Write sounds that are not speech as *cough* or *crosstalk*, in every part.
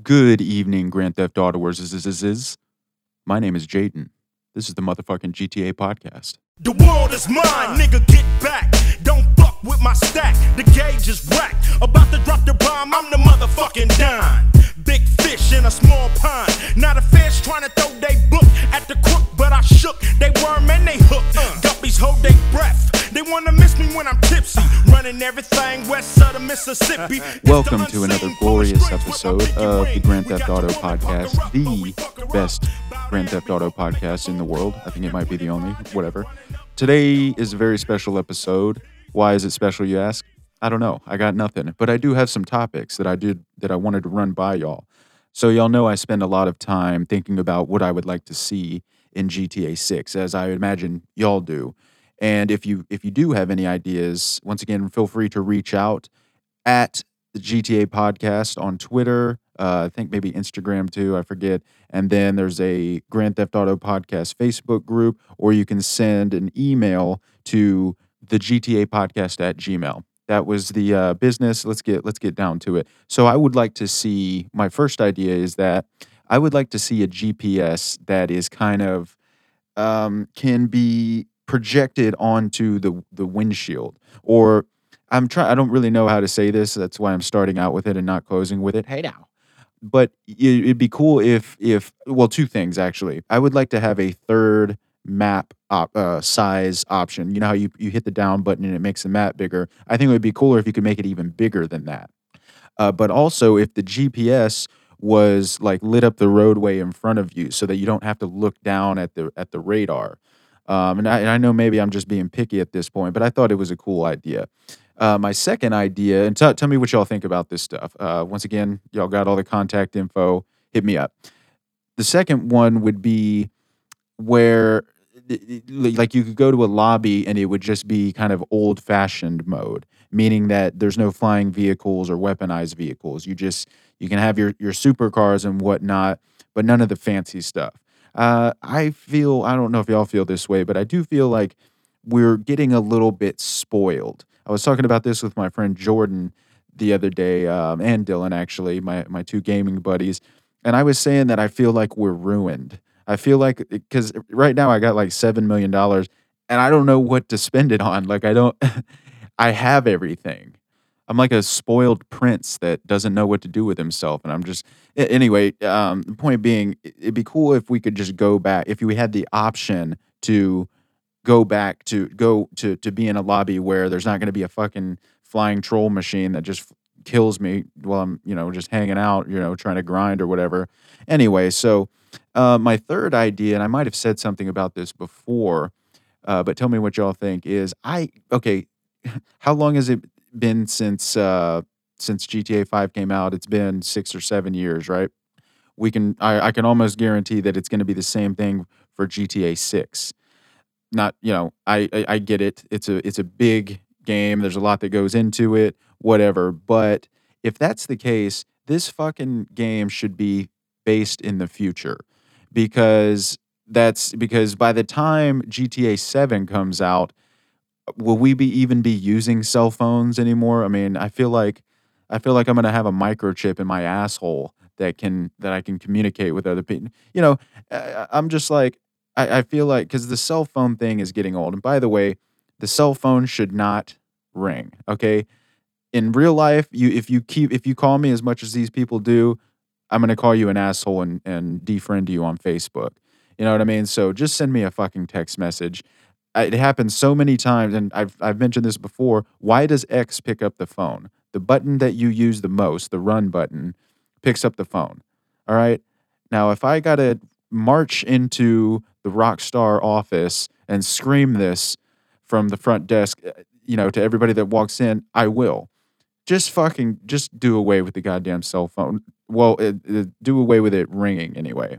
Good evening, Grand Theft Autoers. Is, is, is. My name is Jaiden. This is the motherfucking GTA podcast. The world is mine, nigga, get back. Don't fuck with my stack. The gauge is whack. About to drop the bomb, I'm the motherfucking dime. Big fish in a small pond. Not a fish trying to throw they book at the crook, but I shook. They worm and they hook. Uh. Guppies hold their breath. They wanna miss me when I'm tipsy. Running everything west of the Mississippi. Welcome to another glorious episode of the Grand Theft Auto podcast, the best Grand Theft Auto podcast in the world. I think it might be the only, whatever. Today is a very special episode. Why is it special, you ask? I don't know. I got nothing, but I do have some topics that I did that I wanted to run by y'all. So y'all know I spend a lot of time thinking about what I would like to see in GTA 6, as I imagine y'all do. And if you if you do have any ideas, once again, feel free to reach out at the GTA podcast on Twitter. Uh, I think maybe Instagram too. I forget. And then there's a Grand Theft Auto podcast Facebook group, or you can send an email to the GTA podcast at Gmail. That was the uh, business. Let's get let's get down to it. So I would like to see. My first idea is that I would like to see a GPS that is kind of um, can be projected onto the the windshield or I'm trying I don't really know how to say this that's why I'm starting out with it and not closing with it hey now but it, it'd be cool if if well two things actually I would like to have a third map op, uh, size option you know how you, you hit the down button and it makes the map bigger I think it would be cooler if you could make it even bigger than that uh, but also if the GPS was like lit up the roadway in front of you so that you don't have to look down at the at the radar um, and, I, and I know maybe I'm just being picky at this point, but I thought it was a cool idea. Uh, my second idea, and t- tell me what y'all think about this stuff. Uh, once again, y'all got all the contact info. Hit me up. The second one would be where, like, you could go to a lobby and it would just be kind of old fashioned mode, meaning that there's no flying vehicles or weaponized vehicles. You just you can have your your supercars and whatnot, but none of the fancy stuff. Uh, I feel, I don't know if y'all feel this way, but I do feel like we're getting a little bit spoiled. I was talking about this with my friend Jordan the other day, um, and Dylan, actually, my, my two gaming buddies. And I was saying that I feel like we're ruined. I feel like, because right now I got like $7 million and I don't know what to spend it on. Like, I don't, *laughs* I have everything. I'm like a spoiled prince that doesn't know what to do with himself, and I'm just anyway. Um, the point being, it'd be cool if we could just go back if we had the option to go back to go to to be in a lobby where there's not going to be a fucking flying troll machine that just kills me while I'm you know just hanging out, you know, trying to grind or whatever. Anyway, so uh, my third idea, and I might have said something about this before, uh, but tell me what y'all think. Is I okay? *laughs* How long has it been since uh, since GTA Five came out. It's been six or seven years, right? We can I, I can almost guarantee that it's going to be the same thing for GTA Six. Not you know I, I I get it. It's a it's a big game. There's a lot that goes into it. Whatever, but if that's the case, this fucking game should be based in the future because that's because by the time GTA 7 comes out, will we be even be using cell phones anymore? I mean, I feel like I feel like I'm going to have a microchip in my asshole that can that I can communicate with other people. You know, I, I'm just like I, I feel like because the cell phone thing is getting old. And by the way, the cell phone should not ring. Okay, in real life, you if you keep if you call me as much as these people do, I'm going to call you an asshole and and defriend you on Facebook. You know what I mean? So just send me a fucking text message it happens so many times, and I've I've mentioned this before. Why does X pick up the phone? The button that you use the most, the run button, picks up the phone. All right. Now, if I gotta march into the Rockstar office and scream this from the front desk, uh, you know, to everybody that walks in, I will. Just fucking just do away with the goddamn cell phone. Well, it, it, do away with it ringing anyway.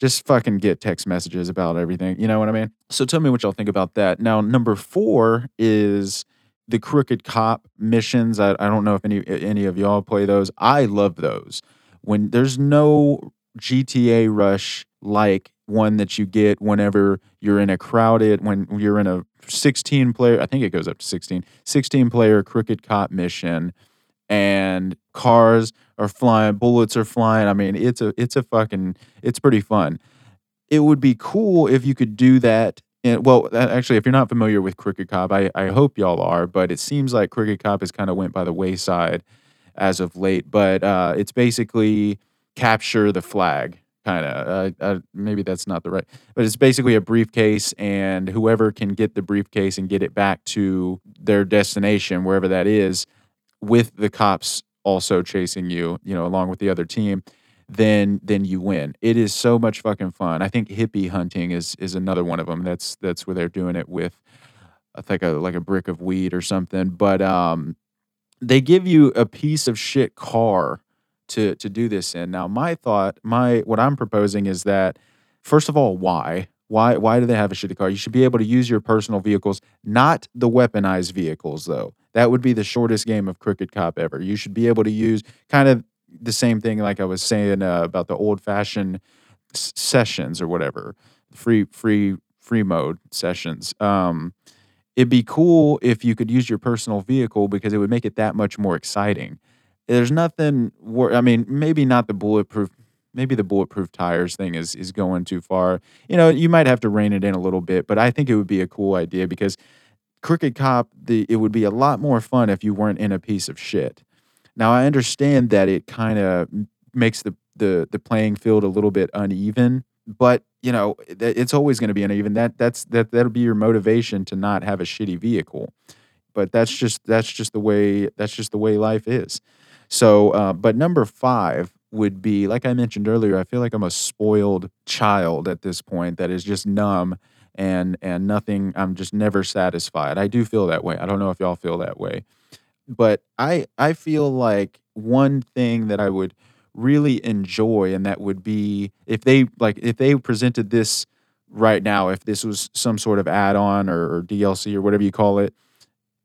Just fucking get text messages about everything. You know what I mean? So tell me what y'all think about that. Now, number four is the crooked cop missions. I, I don't know if any any of y'all play those. I love those. When there's no GTA rush like one that you get whenever you're in a crowded when you're in a 16 player I think it goes up to 16 16 player crooked cop mission and cars are flying bullets are flying. I mean it's a it's a fucking it's pretty fun. It would be cool if you could do that in, well actually if you're not familiar with crooked cop I, I hope y'all are but it seems like crooked cop has kind of went by the wayside as of late but uh, it's basically capture the flag kind of. Uh, uh, maybe that's not the right, but it's basically a briefcase, and whoever can get the briefcase and get it back to their destination, wherever that is, with the cops also chasing you, you know, along with the other team, then then you win. It is so much fucking fun. I think hippie hunting is is another one of them. That's that's where they're doing it with, I think a like a brick of weed or something. But um, they give you a piece of shit car to to do this in. Now, my thought, my what I'm proposing is that first of all, why? Why why do they have a shitty car? You should be able to use your personal vehicles, not the weaponized vehicles though. That would be the shortest game of Crooked Cop ever. You should be able to use kind of the same thing like I was saying uh, about the old fashioned s- sessions or whatever, free free free mode sessions. Um, it'd be cool if you could use your personal vehicle because it would make it that much more exciting there's nothing. Wor- I mean, maybe not the bulletproof. Maybe the bulletproof tires thing is is going too far. You know, you might have to rein it in a little bit, but I think it would be a cool idea because Crooked Cop, the it would be a lot more fun if you weren't in a piece of shit. Now I understand that it kind of makes the, the the playing field a little bit uneven, but you know it's always going to be uneven. That that's that that'll be your motivation to not have a shitty vehicle. But that's just that's just the way that's just the way life is. So, uh, but number five would be, like I mentioned earlier, I feel like I'm a spoiled child at this point that is just numb and and nothing. I'm just never satisfied. I do feel that way. I don't know if y'all feel that way, but I I feel like one thing that I would really enjoy and that would be if they like if they presented this right now if this was some sort of add-on or, or DLC or whatever you call it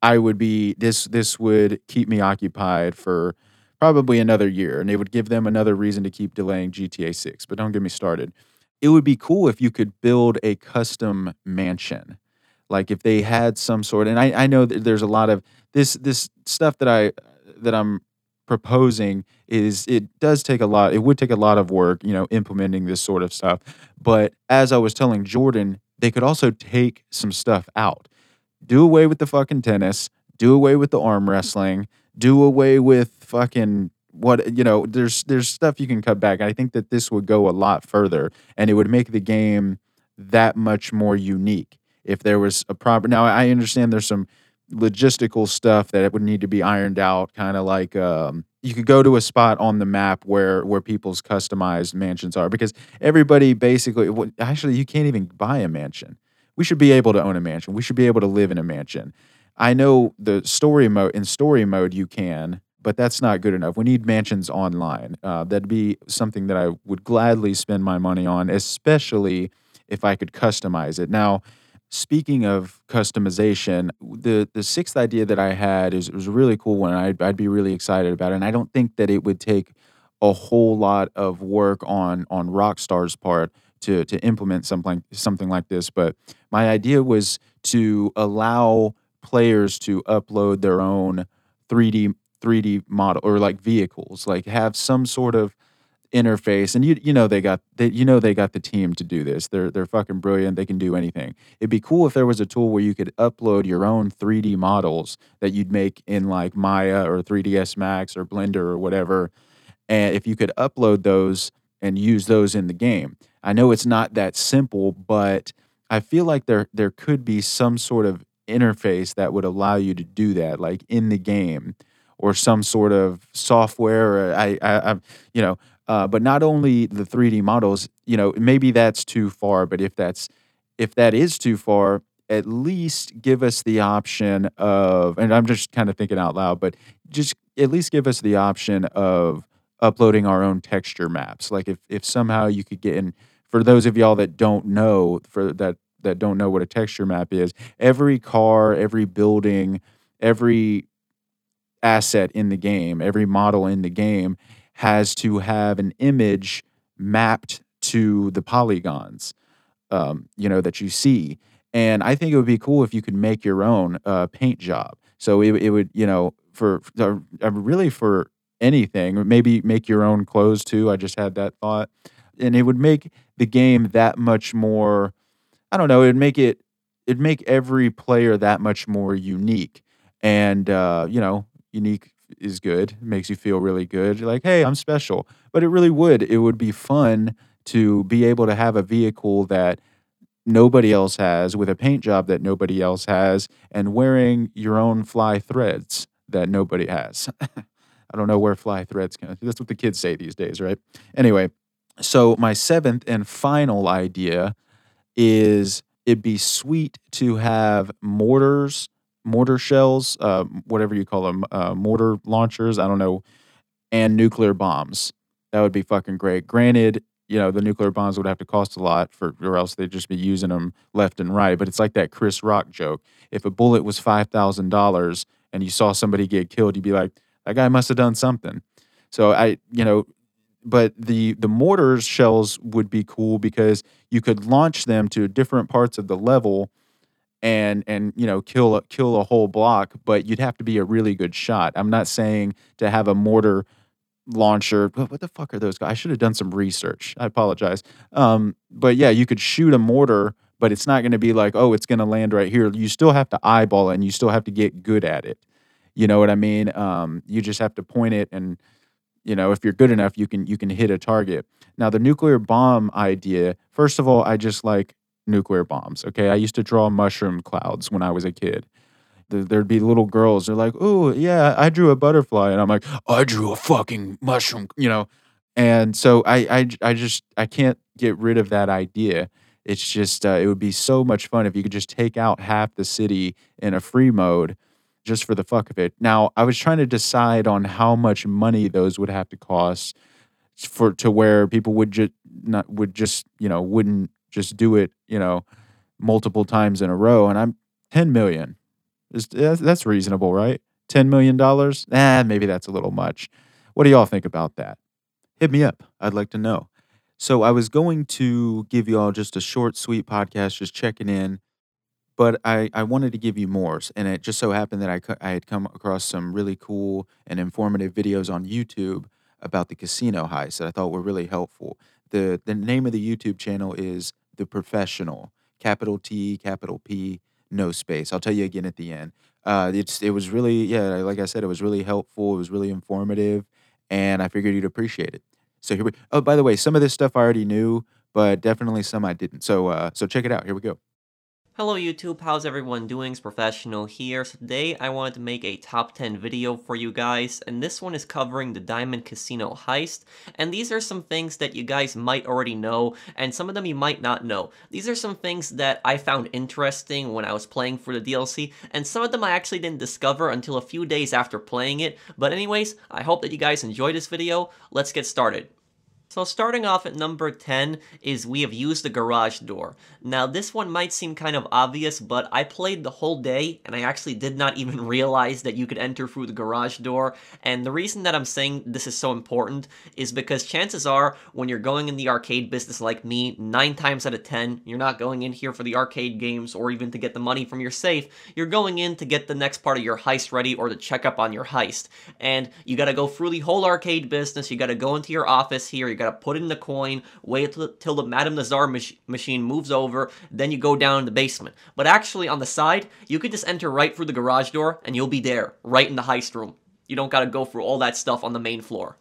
I would be this this would keep me occupied for probably another year, and it would give them another reason to keep delaying GTA 6. But don't get me started. It would be cool if you could build a custom mansion. Like if they had some sort, and I, I know that there's a lot of this this stuff that I that I'm proposing is it does take a lot it would take a lot of work you know implementing this sort of stuff but as i was telling jordan they could also take some stuff out do away with the fucking tennis do away with the arm wrestling do away with fucking what you know there's there's stuff you can cut back. I think that this would go a lot further and it would make the game that much more unique if there was a proper now i understand there's some logistical stuff that it would need to be ironed out kind of like um, you could go to a spot on the map where where people's customized mansions are because everybody basically actually you can't even buy a mansion. We should be able to own a mansion. We should be able to live in a mansion. I know the story mode in story mode you can, but that's not good enough. We need mansions online. Uh, that'd be something that I would gladly spend my money on, especially if I could customize it. Now, speaking of customization, the the sixth idea that I had is was a really cool one. I'd, I'd be really excited about it, and I don't think that it would take a whole lot of work on on Rockstar's part to to implement something something like this. But my idea was to allow players to upload their own 3D 3D model or like vehicles, like have some sort of interface. And you you know they got they, you know they got the team to do this. They're they're fucking brilliant. They can do anything. It'd be cool if there was a tool where you could upload your own 3D models that you'd make in like Maya or 3ds Max or Blender or whatever. And if you could upload those and use those in the game. I know it's not that simple, but I feel like there there could be some sort of interface that would allow you to do that, like in the game, or some sort of software. Or I, I, I you know, uh, but not only the 3D models. You know, maybe that's too far. But if that's if that is too far, at least give us the option of. And I'm just kind of thinking out loud, but just at least give us the option of uploading our own texture maps. Like if if somehow you could get in for those of y'all that don't know for that that don't know what a texture map is, every car, every building, every asset in the game, every model in the game has to have an image mapped to the polygons, um, you know, that you see. And I think it would be cool if you could make your own uh, paint job. So it, it would, you know, for uh, really for anything, maybe make your own clothes too. I just had that thought. And it would make the game that much more, I don't know, it'd make it, it'd make every player that much more unique. And, uh, you know, unique is good, it makes you feel really good. You're like, hey, I'm special. But it really would. It would be fun to be able to have a vehicle that nobody else has with a paint job that nobody else has and wearing your own fly threads that nobody has. *laughs* I don't know where fly threads can. That's what the kids say these days, right? Anyway, so my seventh and final idea is it'd be sweet to have mortars, mortar shells, uh, whatever you call them, uh, mortar launchers. I don't know, and nuclear bombs. That would be fucking great. Granted, you know the nuclear bombs would have to cost a lot for, or else they'd just be using them left and right. But it's like that Chris Rock joke. If a bullet was five thousand dollars and you saw somebody get killed, you'd be like, that guy must have done something. So I, you know, but the the mortar shells would be cool because you could launch them to different parts of the level and and you know kill a, kill a whole block but you'd have to be a really good shot i'm not saying to have a mortar launcher what the fuck are those guys i should have done some research i apologize um, but yeah you could shoot a mortar but it's not going to be like oh it's going to land right here you still have to eyeball it and you still have to get good at it you know what I mean? Um, you just have to point it, and you know if you're good enough, you can you can hit a target. Now the nuclear bomb idea. First of all, I just like nuclear bombs. Okay, I used to draw mushroom clouds when I was a kid. There'd be little girls. They're like, "Oh yeah, I drew a butterfly," and I'm like, "I drew a fucking mushroom," you know. And so I I I just I can't get rid of that idea. It's just uh, it would be so much fun if you could just take out half the city in a free mode just for the fuck of it. Now, I was trying to decide on how much money those would have to cost for to where people would just not would just you know wouldn't just do it you know multiple times in a row. And I'm ten million. Is that's reasonable, right? Ten million dollars? Ah, maybe that's a little much. What do y'all think about that? Hit me up. I'd like to know. So I was going to give you all just a short, sweet podcast, just checking in but I, I wanted to give you more. And it just so happened that I, I had come across some really cool and informative videos on YouTube about the casino heist that I thought were really helpful. The, the name of the YouTube channel is The Professional, capital T, capital P, no space. I'll tell you again at the end. Uh, it's it was really yeah, like I said, it was really helpful. It was really informative, and I figured you'd appreciate it. So here we. Oh, by the way, some of this stuff I already knew, but definitely some I didn't. So uh, so check it out. Here we go. Hello YouTube, how's everyone doing? It's Professional here. So today I wanted to make a top 10 video for you guys, and this one is covering the Diamond Casino heist. And these are some things that you guys might already know, and some of them you might not know. These are some things that I found interesting when I was playing for the DLC, and some of them I actually didn't discover until a few days after playing it. But anyways, I hope that you guys enjoy this video. Let's get started. So starting off at number 10 is we have used the garage door. Now this one might seem kind of obvious, but I played the whole day and I actually did not *laughs* even realize that you could enter through the garage door. And the reason that I'm saying this is so important is because chances are when you're going in the arcade business like me, 9 times out of 10, you're not going in here for the arcade games or even to get the money from your safe. You're going in to get the next part of your heist ready or to check up on your heist. And you gotta go through the whole arcade business, you gotta go into your office here, you gotta put in the coin, wait till, till the Madame Nazar mach machine moves over, then you go down in the basement. But actually, on the side, you could just enter right through the garage door, and you'll be there, right in the heist room. You don't gotta go through all that stuff on the main floor.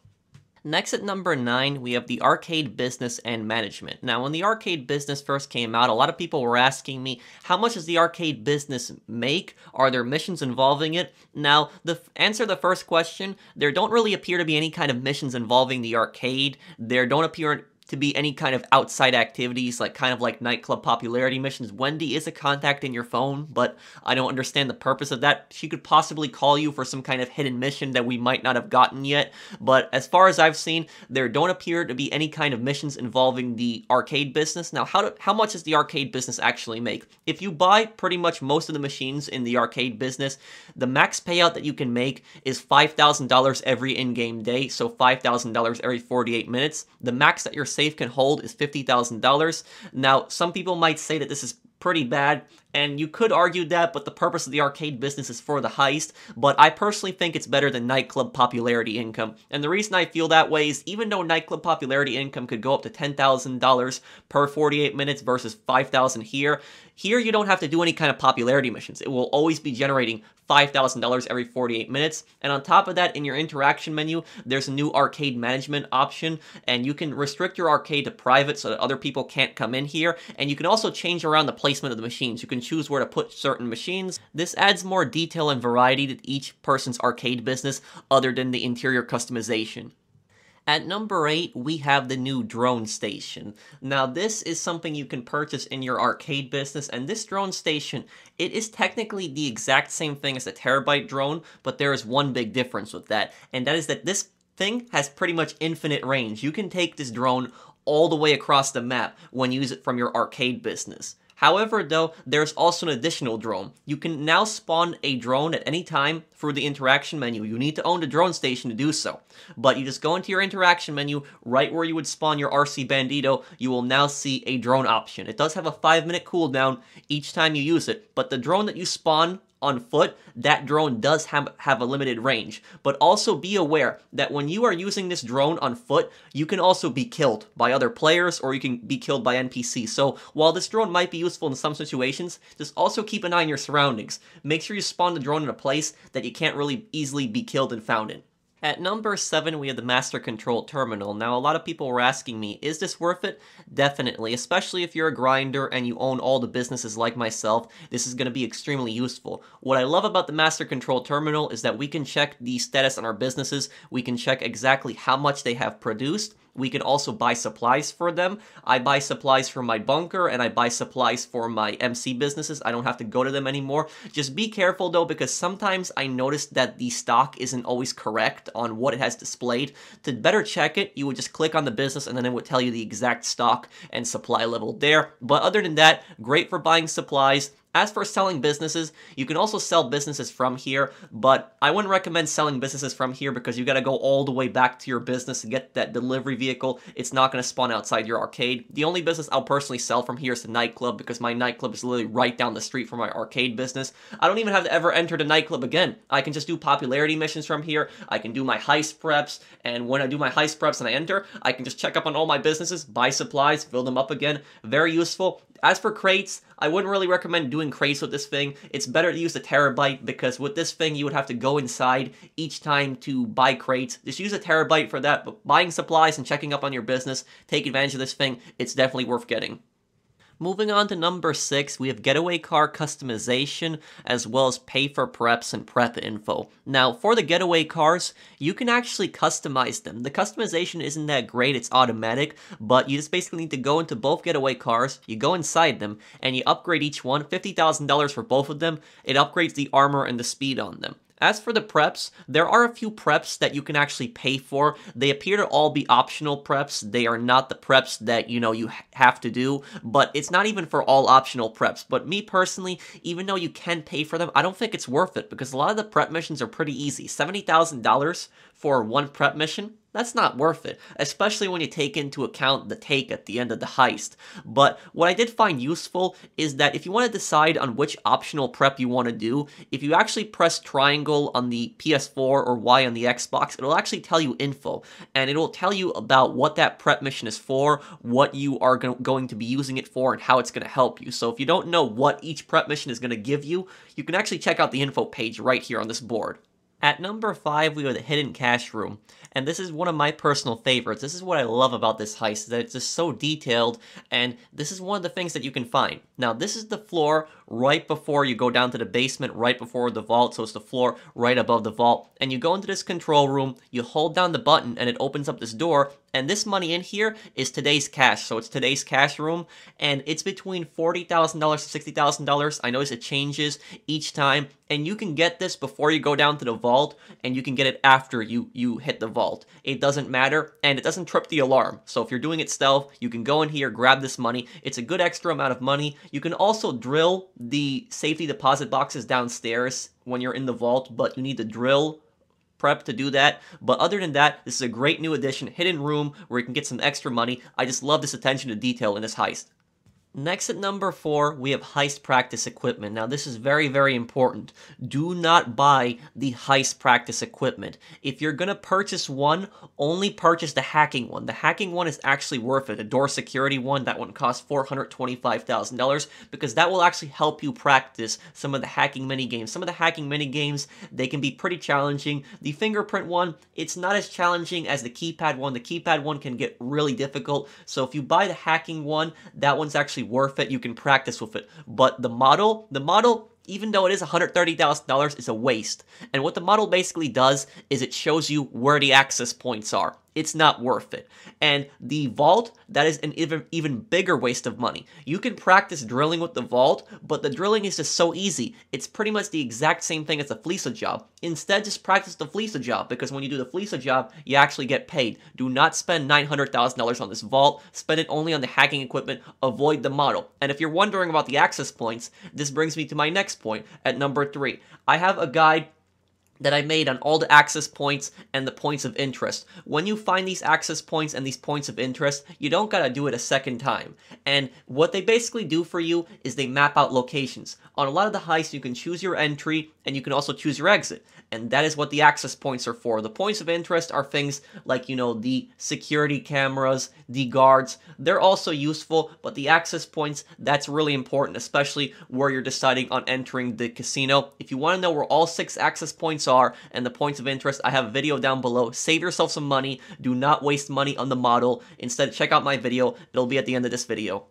Next at number 9, we have the arcade business and management. Now, when the arcade business first came out, a lot of people were asking me, how much does the arcade business make? Are there missions involving it? Now, the answer the first question, there don't really appear to be any kind of missions involving the arcade. There don't appear to be any kind of outside activities, like kind of like nightclub popularity missions. Wendy is a contact in your phone, but I don't understand the purpose of that. She could possibly call you for some kind of hidden mission that we might not have gotten yet. But as far as I've seen, there don't appear to be any kind of missions involving the arcade business. Now, how do, how much does the arcade business actually make? If you buy pretty much most of the machines in the arcade business, the max payout that you can make is $5,000 every in-game day, so $5,000 every 48 minutes. The max that your safe can hold is $50,000. Now, some people might say that this is pretty bad, and you could argue that, but the purpose of the arcade business is for the heist, but I personally think it's better than nightclub popularity income. And the reason I feel that way is even though nightclub popularity income could go up to $10,000 per 48 minutes versus 5,000 here, here you don't have to do any kind of popularity missions. It will always be generating $5,000 every 48 minutes. And on top of that, in your interaction menu, there's a new arcade management option, and you can restrict your arcade to private so that other people can't come in here. And you can also change around the placement of the machines. You can choose where to put certain machines. This adds more detail and variety to each person's arcade business other than the interior customization. At number 8, we have the new drone station. Now, this is something you can purchase in your arcade business, and this drone station, it is technically the exact same thing as a Terrorbyte drone, but there is one big difference with that, and that is that this thing has pretty much infinite range. You can take this drone all the way across the map when you use it from your arcade business. However, though, there's also an additional drone. You can now spawn a drone at any time through the interaction menu. You need to own the drone station to do so. But you just go into your interaction menu, right where you would spawn your RC Bandito, you will now see a drone option. It does have a 5 minute cooldown each time you use it, but the drone that you spawn on foot, that drone does have, have a limited range. But also be aware that when you are using this drone on foot, you can also be killed by other players or you can be killed by NPCs. So while this drone might be useful in some situations, just also keep an eye on your surroundings. Make sure you spawn the drone in a place that you can't really easily be killed and found in. At number 7, we have the Master Control Terminal. Now, a lot of people were asking me, is this worth it? Definitely, especially if you're a grinder and you own all the businesses like myself, this is going to be extremely useful. What I love about the Master Control Terminal is that we can check the status on our businesses, we can check exactly how much they have produced, we can also buy supplies for them. I buy supplies for my bunker and I buy supplies for my MC businesses. I don't have to go to them anymore. Just be careful though because sometimes I noticed that the stock isn't always correct on what it has displayed. To better check it, you would just click on the business and then it would tell you the exact stock and supply level there. But other than that, great for buying supplies. As for selling businesses, you can also sell businesses from here, but I wouldn't recommend selling businesses from here because you gotta go all the way back to your business to get that delivery vehicle. It's not gonna spawn outside your arcade. The only business I'll personally sell from here is the nightclub because my nightclub is literally right down the street from my arcade business. I don't even have to ever enter the nightclub again. I can just do popularity missions from here. I can do my heist preps, and when I do my heist preps and I enter, I can just check up on all my businesses, buy supplies, fill them up again. Very useful. As for crates, I wouldn't really recommend doing crates with this thing. It's better to use the Terrorbyte because with this thing you would have to go inside each time to buy crates. Just use a Terrorbyte for that, but buying supplies and checking up on your business, take advantage of this thing, it's definitely worth getting. Moving on to number six, we have getaway car customization as well as pay for preps and prep info. Now, for the getaway cars, you can actually customize them. The customization isn't that great, it's automatic, but you just basically need to go into both getaway cars, you go inside them, and you upgrade each one $50,000 for both of them. It upgrades the armor and the speed on them. As for the preps, there are a few preps that you can actually pay for. They appear to all be optional preps. They are not the preps that, you know, you have to do, but it's not even for all optional preps. But me personally, even though you can pay for them, I don't think it's worth it because a lot of the prep missions are pretty easy. $70,000 for one prep mission, that's not worth it, especially when you take into account the take at the end of the heist. But what I did find useful is that if you want to decide on which optional prep you want to do, if you actually press triangle on the PS4 or Y on the Xbox, it'll actually tell you info, and it'll tell you about what that prep mission is for, what you are go- going to be using it for, and how it's going to help you. So if you don't know what each prep mission is going to give you, you can actually check out the info page right here on this board. At number 5, we have the Hidden Cash Room, and this is one of my personal favorites. This is what I love about this heist, is that it's just so detailed, and this is one of the things that you can find. Now, this is the floor right before you go down to the basement, right before the vault. So it's the floor right above the vault. And you go into this control room, you hold down the button, and it opens up this door. And this money in here is today's cash. So it's today's cash room. And it's between $40,000 to $60,000. I notice it changes each time. And you can get this before you go down to the vault, and you can get it after you, you hit the vault. It doesn't matter, and it doesn't trip the alarm. So if you're doing it stealth, you can go in here, grab this money. It's a good extra amount of money. You can also drill the safety deposit boxes downstairs when you're in the vault, but you need to drill prep to do that. But other than that, this is a great new addition, hidden room where you can get some extra money. I just love this attention to detail in this heist. Next at number four, we have heist practice equipment. Now, this is very, very important. Do not buy the heist practice equipment. If you're going to purchase one, only purchase the hacking one. The hacking one is actually worth it. The door security one, that one costs $425,000 because that will actually help you practice some of the hacking mini games. Some of the hacking mini games, they can be pretty challenging. The fingerprint one, it's not as challenging as the keypad one. The keypad one can get really difficult. So if you buy the hacking one, that one's actually worth it. You can practice with it. But the model, the model even though it is $130,000, is a waste. And what the model basically does is it shows you where the access points are it's not worth it. And the vault, that is an even, even bigger waste of money. You can practice drilling with the vault, but the drilling is just so easy. It's pretty much the exact same thing as the Fleeca job. Instead, just practice the Fleeca job, because when you do the Fleeca job, you actually get paid. Do not spend $900,000 on this vault. Spend it only on the hacking equipment. Avoid the model. And if you're wondering about the access points, this brings me to my next point at number three. I have a guide that I made on all the access points and the points of interest. When you find these access points and these points of interest, you don't gotta do it a second time. And what they basically do for you is they map out locations. On a lot of the heists, you can choose your entry and you can also choose your exit and that is what the access points are for. The points of interest are things like, you know, the security cameras, the guards. They're also useful, but the access points, that's really important, especially where you're deciding on entering the casino. If you want to know where all six access points are and the points of interest, I have a video down below. Save yourself some money. Do not waste money on the model. Instead, check out my video. It'll be at the end of this video.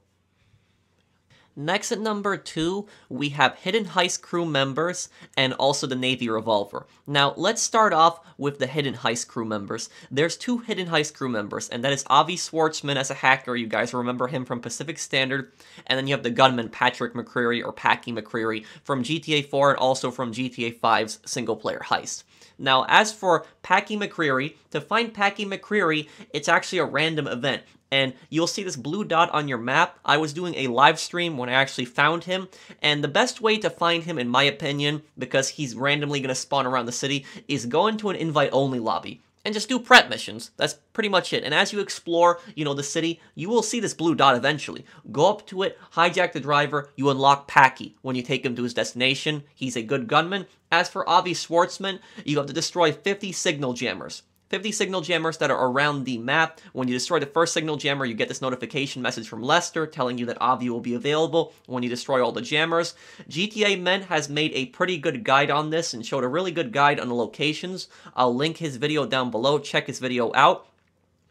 Next at number two, we have Hidden Heist crew members and also the Navy Revolver. Now, let's start off with the Hidden Heist crew members. There's two Hidden Heist crew members, and that is Avi Schwartzman as a hacker. You guys remember him from Pacific Standard. And then you have the gunman Patrick McReary or Packie McReary from GTA 4 and also from GTA 5's single player heist. Now, as for Packie McReary, to find Packie McReary, it's actually a random event and you'll see this blue dot on your map. I was doing a live stream when I actually found him, and the best way to find him, in my opinion, because he's randomly going to spawn around the city, is go into an invite-only lobby and just do prep missions. That's pretty much it. And as you explore, you know, the city, you will see this blue dot eventually. Go up to it, hijack the driver, you unlock Packie. When you take him to his destination, he's a good gunman. As for Avi Schwartzman, you have to destroy 50 signal jammers. 50 signal jammers that are around the map. When you destroy the first signal jammer, you get this notification message from Lester telling you that Avi will be available when you destroy all the jammers. GTA Men has made a pretty good guide on this and showed a really good guide on the locations. I'll link his video down below. Check his video out.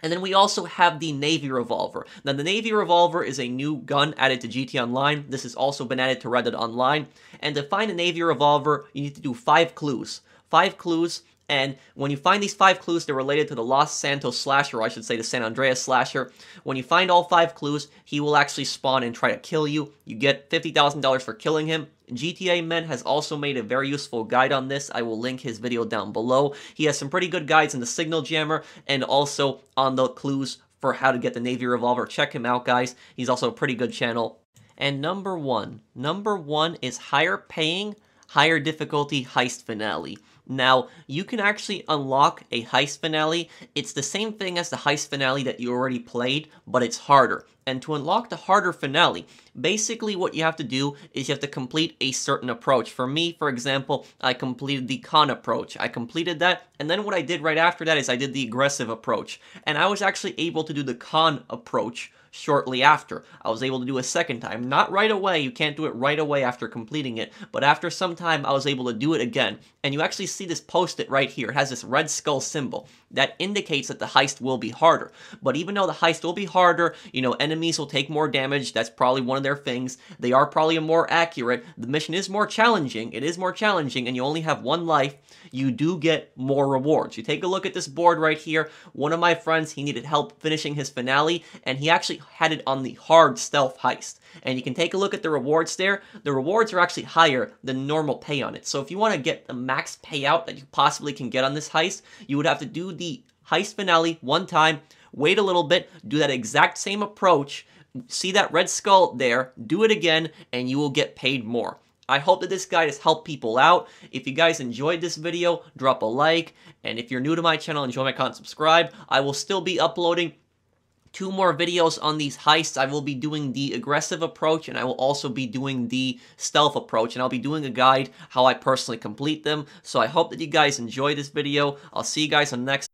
And then we also have the Navy Revolver. Now, the Navy Revolver is a new gun added to GT Online. This has also been added to Red Dead Online. And to find a Navy Revolver, you need to do five clues. Five clues and when you find these five clues, they're related to the Los Santos slasher, or I should say the San Andreas slasher. When you find all five clues, he will actually spawn and try to kill you. You get $50,000 for killing him. GTA Men has also made a very useful guide on this. I will link his video down below. He has some pretty good guides in the Signal Jammer and also on the clues for how to get the Navy Revolver. Check him out, guys. He's also a pretty good channel. And number one. Number one is higher paying, higher difficulty heist finale. Now, you can actually unlock a heist finale. It's the same thing as the heist finale that you already played, but it's harder. And to unlock the harder finale, basically what you have to do is you have to complete a certain approach. For me, for example, I completed the con approach. I completed that, and then what I did right after that is I did the aggressive approach. And I was actually able to do the con approach shortly after. I was able to do a second time. Not right away, you can't do it right away after completing it, but after some time I was able to do it again. And you actually see this post-it right here. It has this red skull symbol that indicates that the heist will be harder. But even though the heist will be harder, you know, enemies will take more damage. That's probably one of their things. They are probably more accurate. The mission is more challenging. It is more challenging, and you only have one life. You do get more rewards. You take a look at this board right here. One of my friends, he needed help finishing his finale, and he actually had it on the hard stealth heist. And you can take a look at the rewards there. The rewards are actually higher than normal pay on it. So if you want to get the max payout that you possibly can get on this heist, you would have to do the heist finale one time, wait a little bit, do that exact same approach, see that red skull there, do it again, and you will get paid more. I hope that this guide has helped people out. If you guys enjoyed this video, drop a like. And if you're new to my channel, enjoy my content, subscribe. I will still be uploading two more videos on these heists. I will be doing the aggressive approach and I will also be doing the stealth approach and I'll be doing a guide how I personally complete them. So I hope that you guys enjoy this video. I'll see you guys on next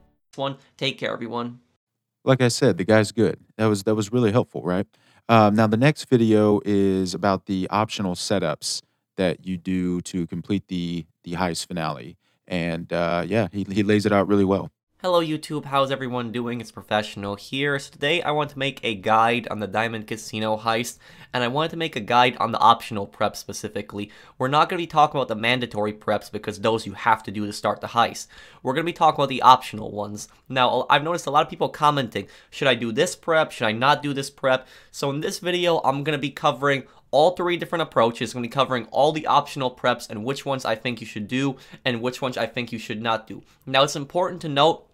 one. Take care, everyone. Like I said, the guy's good. That was that was really helpful, right? Um, now the next video is about the optional setups that you do to complete the the heist finale, and uh, yeah, he he lays it out really well. Hello YouTube, how's everyone doing? It's Professional here. So today I want to make a guide on the Diamond Casino heist, and I wanted to make a guide on the optional preps specifically. We're not going to be talking about the mandatory preps because those you have to do to start the heist. We're going to be talking about the optional ones. Now, I've noticed a lot of people commenting, should I do this prep? Should I not do this prep? So in this video, I'm going to be covering all three different approaches. I'm going to be covering all the optional preps and which ones I think you should do and which ones I think you should not do. Now, it's important to note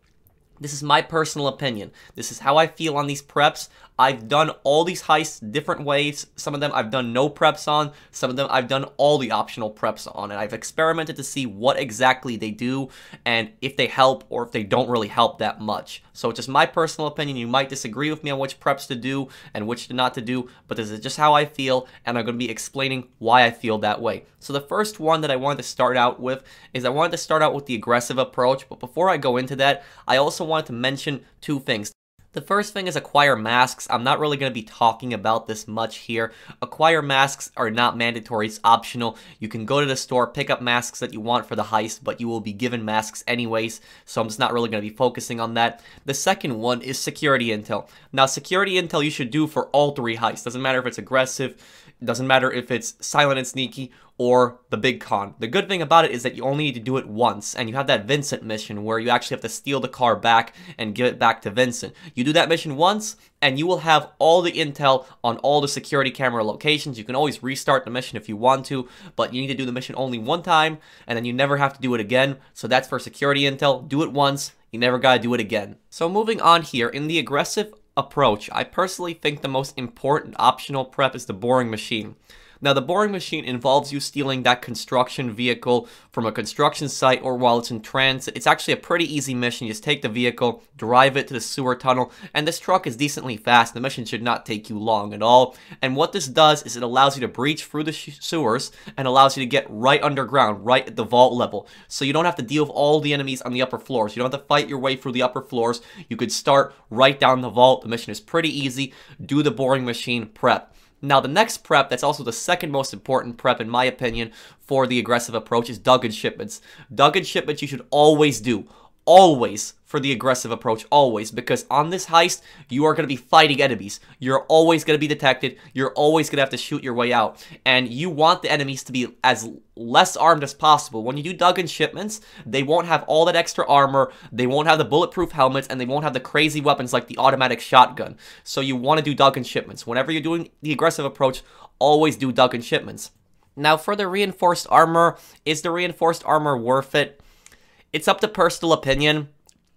this is my personal opinion. This is how I feel on these preps. I've done all these heists different ways. Some of them I've done no preps on. Some of them I've done all the optional preps on. And I've experimented to see what exactly they do and if they help or if they don't really help that much. So it's just my personal opinion. You might disagree with me on which preps to do and which not to do, but this is just how I feel and I'm going to be explaining why I feel that way. So the first one that I wanted to start out with is I wanted to start out with the aggressive approach. But before I go into that, I also wanted to mention two things. The first thing is acquire masks. I'm not really going to be talking about this much here. Acquire masks are not mandatory, it's optional. You can go to the store, pick up masks that you want for the heist, but you will be given masks anyways, so I'm just not really going to be focusing on that. The second one is security intel. Now, security intel you should do for all three heists. Doesn't matter if it's aggressive, doesn't matter if it's silent and sneaky or the big con. The good thing about it is that you only need to do it once, and you have that Vincent mission where you actually have to steal the car back and give it back to Vincent. You do that mission once, and you will have all the intel on all the security camera locations. You can always restart the mission if you want to, but you need to do the mission only one time, and then you never have to do it again. So that's for security intel. Do it once, you never gotta do it again. So moving on here, in the aggressive approach, I personally think the most important optional prep is the boring machine. Now, the boring machine involves you stealing that construction vehicle from a construction site or while it's in transit. It's actually a pretty easy mission. You just take the vehicle, drive it to the sewer tunnel, and this truck is decently fast. The mission should not take you long at all. And what this does is it allows you to breach through the sewers and allows you to get right underground, right at the vault level. So you don't have to deal with all the enemies on the upper floors. You don't have to fight your way through the upper floors. You could start right down the vault. The mission is pretty easy. Do the boring machine prep. Now, the next prep, that's also the second most important prep, in my opinion, for the aggressive approach, is Duggan shipments. Duggan shipments you should always do. Always for the aggressive approach, always, because on this heist, you are going to be fighting enemies. You're always going to be detected. You're always going to have to shoot your way out. And you want the enemies to be as less armed as possible. When you do Duggan shipments, they won't have all that extra armor, they won't have the bulletproof helmets, and they won't have the crazy weapons like the automatic shotgun. So you want to do Duggan shipments. Whenever you're doing the aggressive approach, always do Duggan shipments. Now, for the reinforced armor, is the reinforced armor worth it? It's up to personal opinion.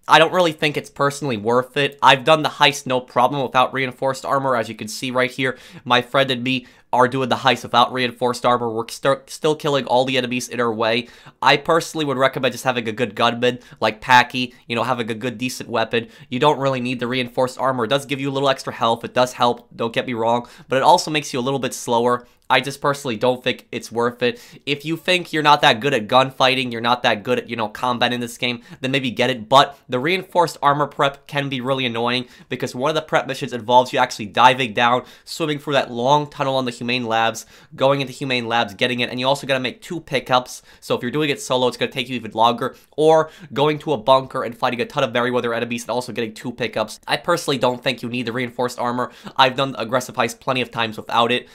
I don't really think it's personally worth it. I've done the heist no problem without reinforced armor, as you can see right here. My friend and me are doing the heist without reinforced armor. We're st- still killing all the enemies in our way. I personally would recommend just having a good gunman like Packie, you know, having a good, decent weapon. You don't really need the reinforced armor. It does give you a little extra health. It does help, don't get me wrong, but it also makes you a little bit slower. I just personally don't think it's worth it. If you think you're not that good at gunfighting, you're not that good at, you know, combat in this game, then maybe get it. But the reinforced armor prep can be really annoying because one of the prep missions involves you actually diving down, swimming through that long tunnel on the Humane Labs, going into Humane Labs, getting it, and you also got to make two pickups. So if you're doing it solo, it's going to take you even longer. Or going to a bunker and fighting a ton of Merryweather enemies and also getting two pickups. I personally don't think you need the reinforced armor. I've done aggressive heist plenty of times without it.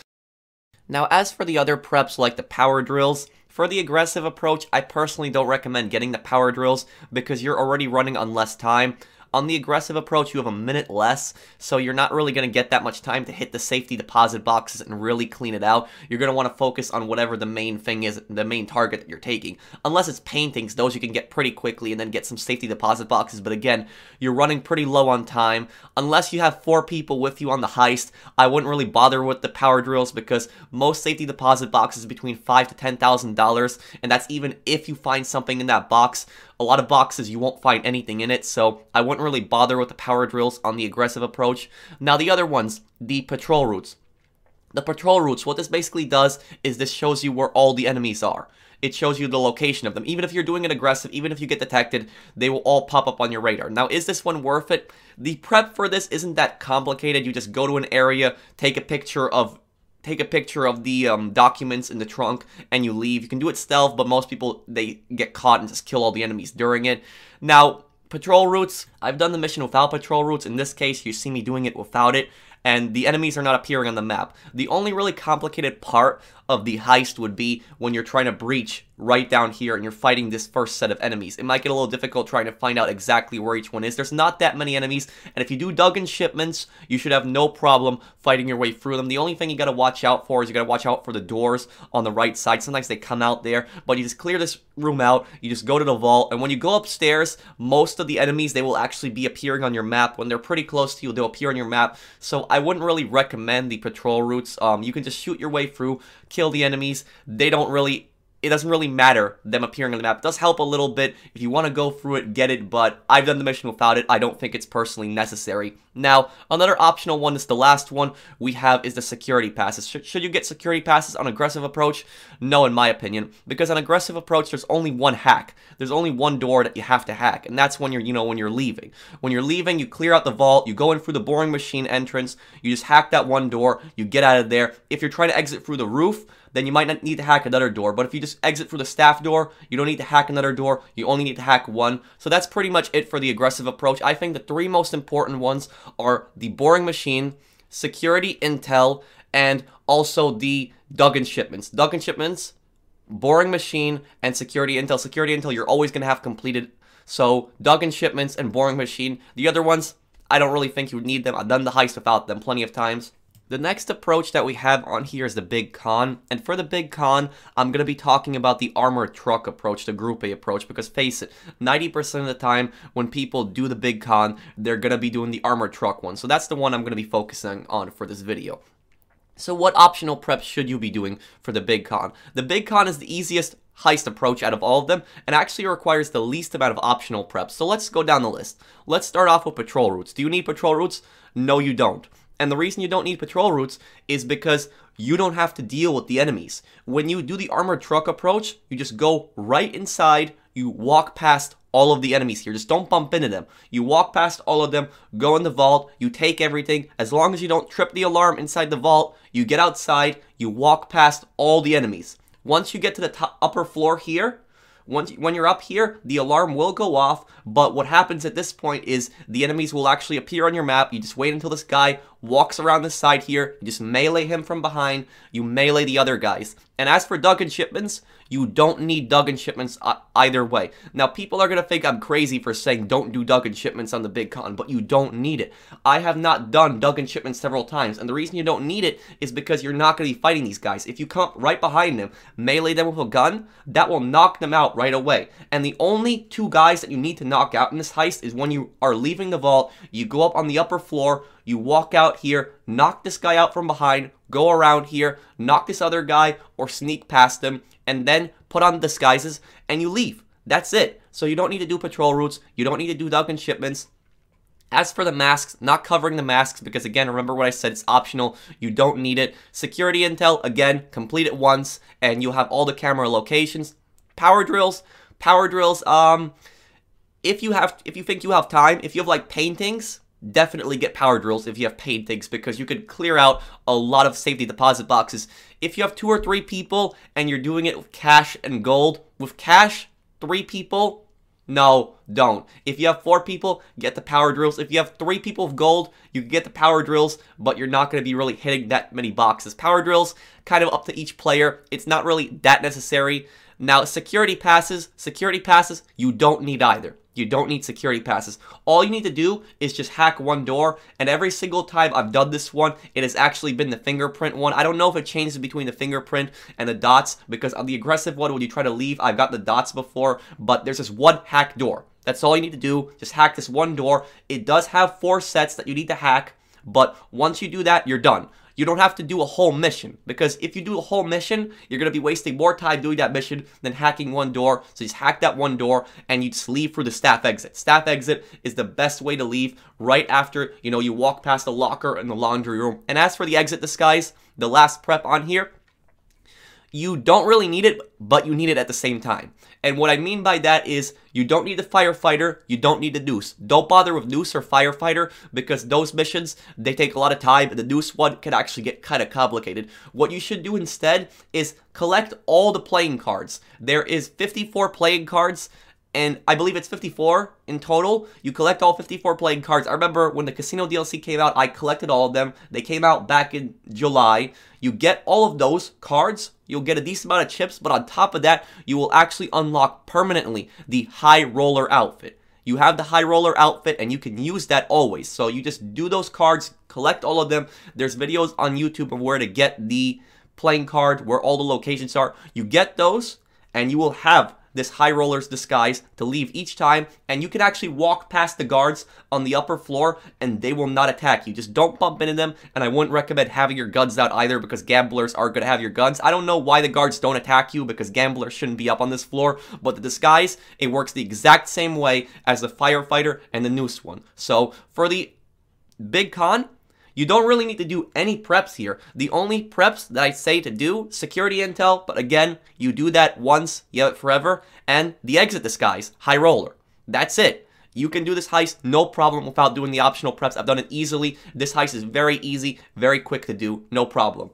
Now, as for the other preps like the power drills, for the aggressive approach, I personally don't recommend getting the power drills because you're already running on less time. On the aggressive approach, you have a minute less, so you're not really going to get that much time to hit the safety deposit boxes and really clean it out. You're going to want to focus on whatever the main thing is, the main target that you're taking. Unless it's paintings, those you can get pretty quickly and then get some safety deposit boxes, but again, you're running pretty low on time. Unless you have four people with you on the heist, I wouldn't really bother with the power drills because most safety deposit boxes between five to ten thousand dollars, and that's even if you find something in that box. A lot of boxes you won't find anything in it, so I wouldn't really bother with the power drills on the aggressive approach. Now the other ones, the patrol routes. The patrol routes, what this basically does is this shows you where all the enemies are. It shows you the location of them. Even if you're doing it aggressive, even if you get detected, they will all pop up on your radar. Now, is this one worth it? The prep for this isn't that complicated. You just go to an area, take a picture of take a picture of the um, documents in the trunk and you leave. You can do it stealth, but most people they get caught and just kill all the enemies during it. Now, patrol routes, I've done the mission without patrol routes. In this case, you see me doing it without it and the enemies are not appearing on the map. The only really complicated part of the heist would be when you're trying to breach right down here and you're fighting this first set of enemies. It might get a little difficult trying to find out exactly where each one is. There's not that many enemies, and if you do Duggan shipments, you should have no problem fighting your way through them. The only thing you gotta watch out for is you gotta watch out for the doors on the right side. Sometimes they come out there, but you just clear this room out, you just go to the vault, and when you go upstairs, most of the enemies, they will actually be appearing on your map. When they're pretty close to you, they'll appear on your map, so I wouldn't really recommend the patrol routes. Um, you can just shoot your way through, kill the enemies. They don't really it doesn't really matter them appearing on the map. It does help a little bit. If you want to go through it, get it, but I've done the mission without it. I don't think it's personally necessary. Now, another optional one is the last one we have is the security passes. Should, should you get security passes on aggressive approach? No, in my opinion, because on aggressive approach, there's only one hack. There's only one door that you have to hack, and that's when you're, you know, when you're leaving. When you're leaving, you clear out the vault, you go in through the boring machine entrance, you just hack that one door, you get out of there. If you're trying to exit through the roof, then you might not need to hack another door. But if you just exit through the staff door, you don't need to hack another door. You only need to hack one. So that's pretty much it for the aggressive approach. I think the three most important ones are the boring machine, security intel, and also the Duggan shipments. Duggan shipments, boring machine, and security intel. Security intel you're always going to have completed. So Duggan shipments and boring machine. The other ones, I don't really think you would need them. I've done the heist without them plenty of times. The next approach that we have on here is the Big Con, and for the Big Con, I'm going to be talking about the armored truck approach, the Group A approach, because face it, 90% of the time when people do the Big Con, they're going to be doing the armored truck one, so that's the one I'm going to be focusing on for this video. So what optional preps should you be doing for the Big Con? The Big Con is the easiest heist approach out of all of them and actually requires the least amount of optional preps. So let's go down the list. Let's start off with patrol routes. Do you need patrol routes? No, you don't. And the reason you don't need patrol routes is because you don't have to deal with the enemies. When you do the armored truck approach, you just go right inside, you walk past all of the enemies here. Just don't bump into them. You walk past all of them, go in the vault, you take everything. As long as you don't trip the alarm inside the vault, you get outside, you walk past all the enemies. Once you get to the top, upper floor here, once when you're up here, the alarm will go off, but what happens at this point is the enemies will actually appear on your map. You just wait until this guy walks around the side here, you just melee him from behind, you melee the other guys. And as for Duggan shipments, you don't need Duggan shipments either way. Now, people are going to think I'm crazy for saying don't do Duggan shipments on the Big Con, but you don't need it. I have not done Duggan shipments several times, and the reason you don't need it is because you're not going to be fighting these guys. If you come right behind them, melee them with a gun, that will knock them out right away. And the only two guys that you need to knock out in this heist is when you are leaving the vault, you go up on the upper floor, You walk out here, knock this guy out from behind, go around here, knock this other guy, or sneak past him, and then put on disguises, and you leave. That's it. So you don't need to do patrol routes. You don't need to do Duggan shipments. As for the masks, not covering the masks because again, remember what I said, it's optional. You don't need it. Security intel, again, complete it once and you'll have all the camera locations. Power drills, power drills, um, if you have, if you think you have time, if you have like paintings, definitely get power drills if you have paid things because you could clear out a lot of safety deposit boxes. If you have two or three people and you're doing it with cash and gold, with cash, three people, no, don't. If you have four people, get the power drills. If you have three people of gold, you can get the power drills, but you're not going to be really hitting that many boxes. Power drills, kind of up to each player. It's not really that necessary. Now, security passes, security passes, you don't need either. You don't need security passes. All you need to do is just hack one door, and every single time I've done this one, it has actually been the fingerprint one. I don't know if it changes between the fingerprint and the dots, because on the aggressive one, when you try to leave, I've got the dots before, but there's this one hack door. That's all you need to do. Just hack this one door. It does have four sets that you need to hack, but once you do that, you're done. You don't have to do a whole mission because if you do a whole mission, you're going to be wasting more time doing that mission than hacking one door. So you just hack that one door and you just leave through the staff exit. Staff exit is the best way to leave right after, you know, you walk past the locker and the laundry room. And as for the exit disguise, the last prep on here, you don't really need it, but you need it at the same time. And what I mean by that is you don't need the firefighter, you don't need the noose. Don't bother with noose or firefighter because those missions, they take a lot of time. And the noose one can actually get kind of complicated. What you should do instead is collect all the playing cards. There is 54 playing cards and I believe it's 54 in total. You collect all 54 playing cards. I remember when the Casino DLC came out, I collected all of them. They came out back in July. You get all of those cards, you'll get a decent amount of chips, but on top of that, you will actually unlock permanently the High Roller outfit. You have the High Roller outfit and you can use that always. So you just do those cards, collect all of them. There's videos on YouTube of where to get the playing card, where all the locations are. You get those and you will have this high roller's disguise to leave each time, and you can actually walk past the guards on the upper floor and they will not attack you. Just don't bump into them, and I wouldn't recommend having your guns out either because gamblers are going to have your guns. I don't know why the guards don't attack you because gamblers shouldn't be up on this floor, but the disguise, it works the exact same way as the firefighter and the noose one. So for the big con, you don't really need to do any preps here. The only preps that I say to do, security intel, but again, you do that once, you have it forever, and the exit disguise, high roller. That's it. You can do this heist no problem without doing the optional preps. I've done it easily. This heist is very easy, very quick to do, no problem.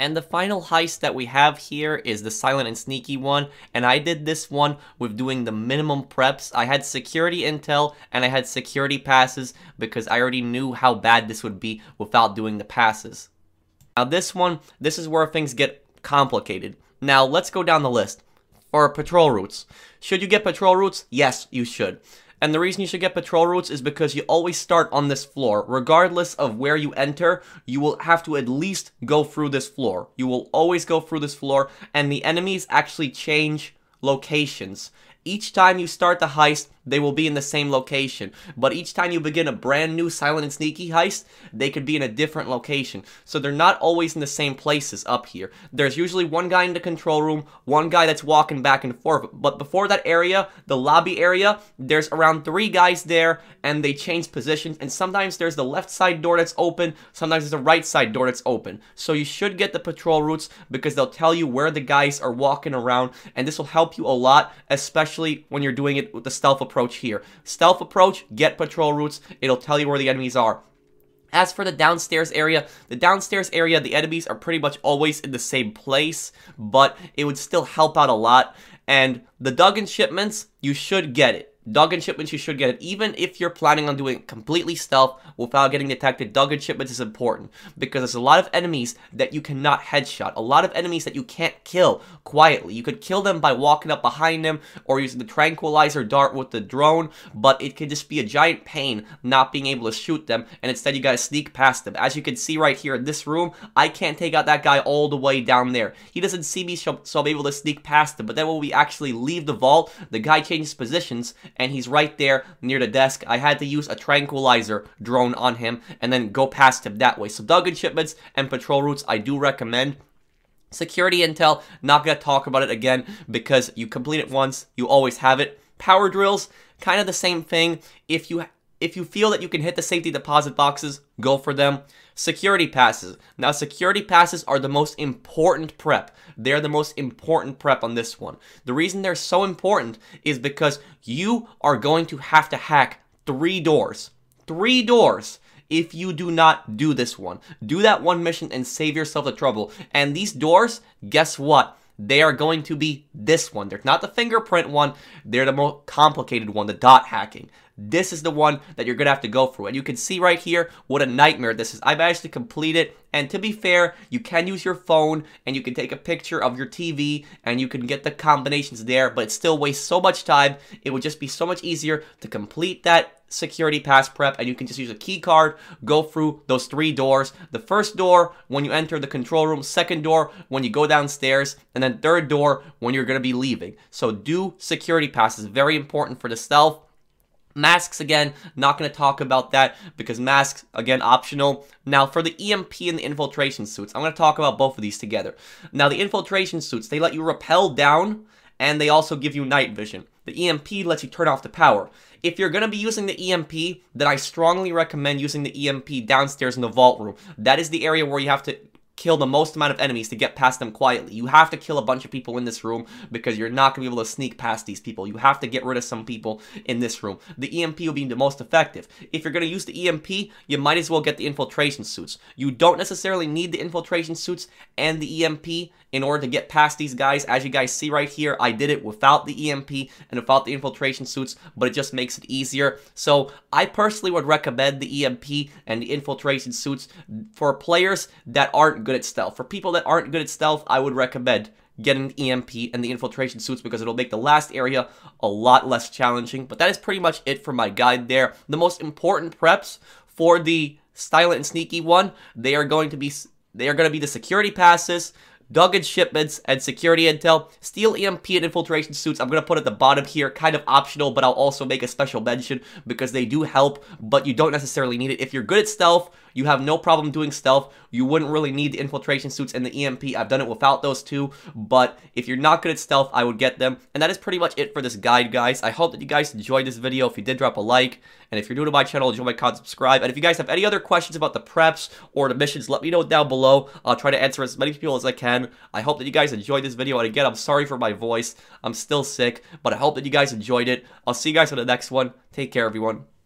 And the final heist that we have here is the silent and sneaky one. And I did this one with doing the minimum preps. I had security intel and I had security passes because I already knew how bad this would be without doing the passes. Now this one, this is where things get complicated. Now let's go down the list. For patrol routes. Should you get patrol routes? Yes, you should. And the reason you should get patrol routes is because you always start on this floor. Regardless of where you enter, you will have to at least go through this floor. You will always go through this floor, and the enemies actually change locations. Each time you start the heist, they will be in the same location. But each time you begin a brand new silent and sneaky heist, they could be in a different location. So they're not always in the same places up here. There's usually one guy in the control room, one guy that's walking back and forth. But before that area, the lobby area, there's around three guys there and they change positions. And sometimes there's the left side door that's open, sometimes there's the right side door that's open. So you should get the patrol routes because they'll tell you where the guys are walking around and this will help you a lot, especially when you're doing it with the stealth approach here. Stealth approach, get patrol routes, it'll tell you where the enemies are. As for the downstairs area, the downstairs area, the enemies are pretty much always in the same place, but it would still help out a lot. And the Duggan shipments, you should get it. Duggan shipments, you should get it. Even if you're planning on doing it completely stealth without getting detected, Duggan shipments is important because there's a lot of enemies that you cannot headshot. A lot of enemies that you can't kill quietly. You could kill them by walking up behind them or using the tranquilizer dart with the drone, but it could just be a giant pain not being able to shoot them, and instead you gotta sneak past them. As you can see right here in this room, I can't take out that guy all the way down there. He doesn't see me, so I'm able to sneak past him, but then when we actually leave the vault, the guy changes positions, and he's right there near the desk. I had to use a tranquilizer drone on him and then go past him that way. So Duggan shipments and patrol routes I do recommend. Security intel, not gonna talk about it again because you complete it once, you always have it. Power drills, kind of the same thing. If you if you feel that you can hit the safety deposit boxes, go for them. Security passes. Now, security passes are the most important prep. They're the most important prep on this one. The reason they're so important is because you are going to have to hack three doors. Three doors if you do not do this one. Do that one mission and save yourself the trouble. And these doors, guess what? They are going to be this one. They're not the fingerprint one, they're the more complicated one, the dot hacking. This is the one that you're gonna have to go through. And you can see right here what a nightmare this is. I've actually completed, and to be fair, you can use your phone and you can take a picture of your TV and you can get the combinations there, but it still wastes so much time. It would just be so much easier to complete that security pass prep and you can just use a key card go through those three doors the first door when you enter the control room second door when you go downstairs and then third door when you're going to be leaving so do security passes very important for the stealth Masks again, not going to talk about that because masks again optional. Now for the EMP and the infiltration suits, I'm going to talk about both of these together. Now the infiltration suits, they let you rappel down and they also give you night vision. The EMP lets you turn off the power. If you're going to be using the EMP, then I strongly recommend using the EMP downstairs in the vault room. That is the area where you have to kill the most amount of enemies to get past them quietly. You have to kill a bunch of people in this room because you're not going to be able to sneak past these people. You have to get rid of some people in this room. The EMP will be the most effective. If you're going to use the EMP, you might as well get the infiltration suits. You don't necessarily need the infiltration suits and the EMP in order to get past these guys. As you guys see right here, I did it without the EMP and without the infiltration suits, but it just makes it easier. So I personally would recommend the EMP and the infiltration suits for players that aren't good at stealth. For people that aren't good at stealth, I would recommend getting the EMP and the infiltration suits because it'll make the last area a lot less challenging. But that is pretty much it for my guide there. The most important preps for the silent and sneaky one, they are going to be they are going to be the security passes, Duggan shipments, and security intel. Steal EMP and infiltration suits, I'm going to put at the bottom here, kind of optional, but I'll also make a special mention because they do help, but you don't necessarily need it. If you're good at stealth, you have no problem doing stealth. You wouldn't really need the infiltration suits and the EMP. I've done it without those two, but if you're not good at stealth, I would get them. And that is pretty much it for this guide, guys. I hope that you guys enjoyed this video. If you did, drop a like. And if you're new to my channel, enjoy my content, subscribe. And if you guys have any other questions about the preps or the missions, let me know down below. I'll try to answer as many people as I can. I hope that you guys enjoyed this video. And again, I'm sorry for my voice. I'm still sick, but I hope that you guys enjoyed it. I'll see you guys on the next one. Take care, everyone.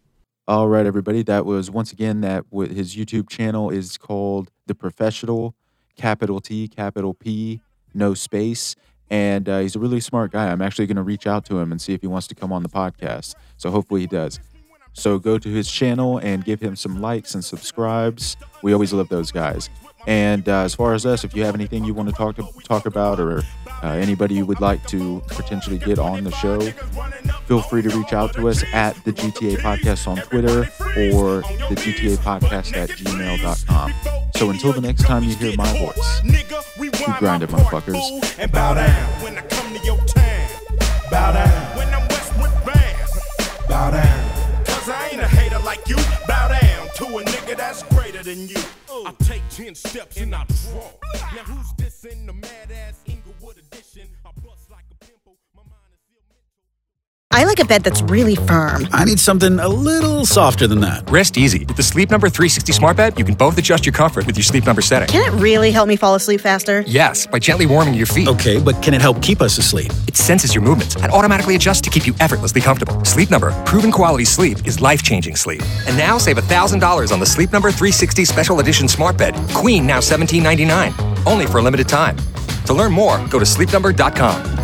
All right, everybody. That was once again that his YouTube channel is called TheProfessional, capital T, capital P, no space. And uh, he's a really smart guy. I'm actually going to reach out to him and see if he wants to come on the podcast. So hopefully he does. So go to his channel and give him some likes and subscribes. We always love those guys. And uh, as far as us, if you have anything you want to talk to, talk about, or uh, anybody you would like to potentially get on the show, feel free to reach out to us at the GTA Podcast on Twitter or the GTA Podcast at gmail.com. So until the next time you hear my voice, we grind it, motherfuckers. And bow down when I come to your town. Bow down when I'm Westwood bound. Bow down. To a nigga that's greater than you. I take 10 steps and I draw. Now who's this in the mad ass I like a bed that's really firm. I need something a little softer than that. Rest easy. With the Sleep Number 360 smart bed, you can both adjust your comfort with your sleep number setting. Can it really help me fall asleep faster? Yes, by gently warming your feet. Okay, but can it help keep us asleep? It senses your movements and automatically adjusts to keep you effortlessly comfortable. Sleep Number, proven quality sleep is life-changing sleep. And now save $1,000 on the Sleep Number 360 Special Edition smart bed. Queen now $17.99. Only for a limited time. To learn more, go to sleepnumber.com.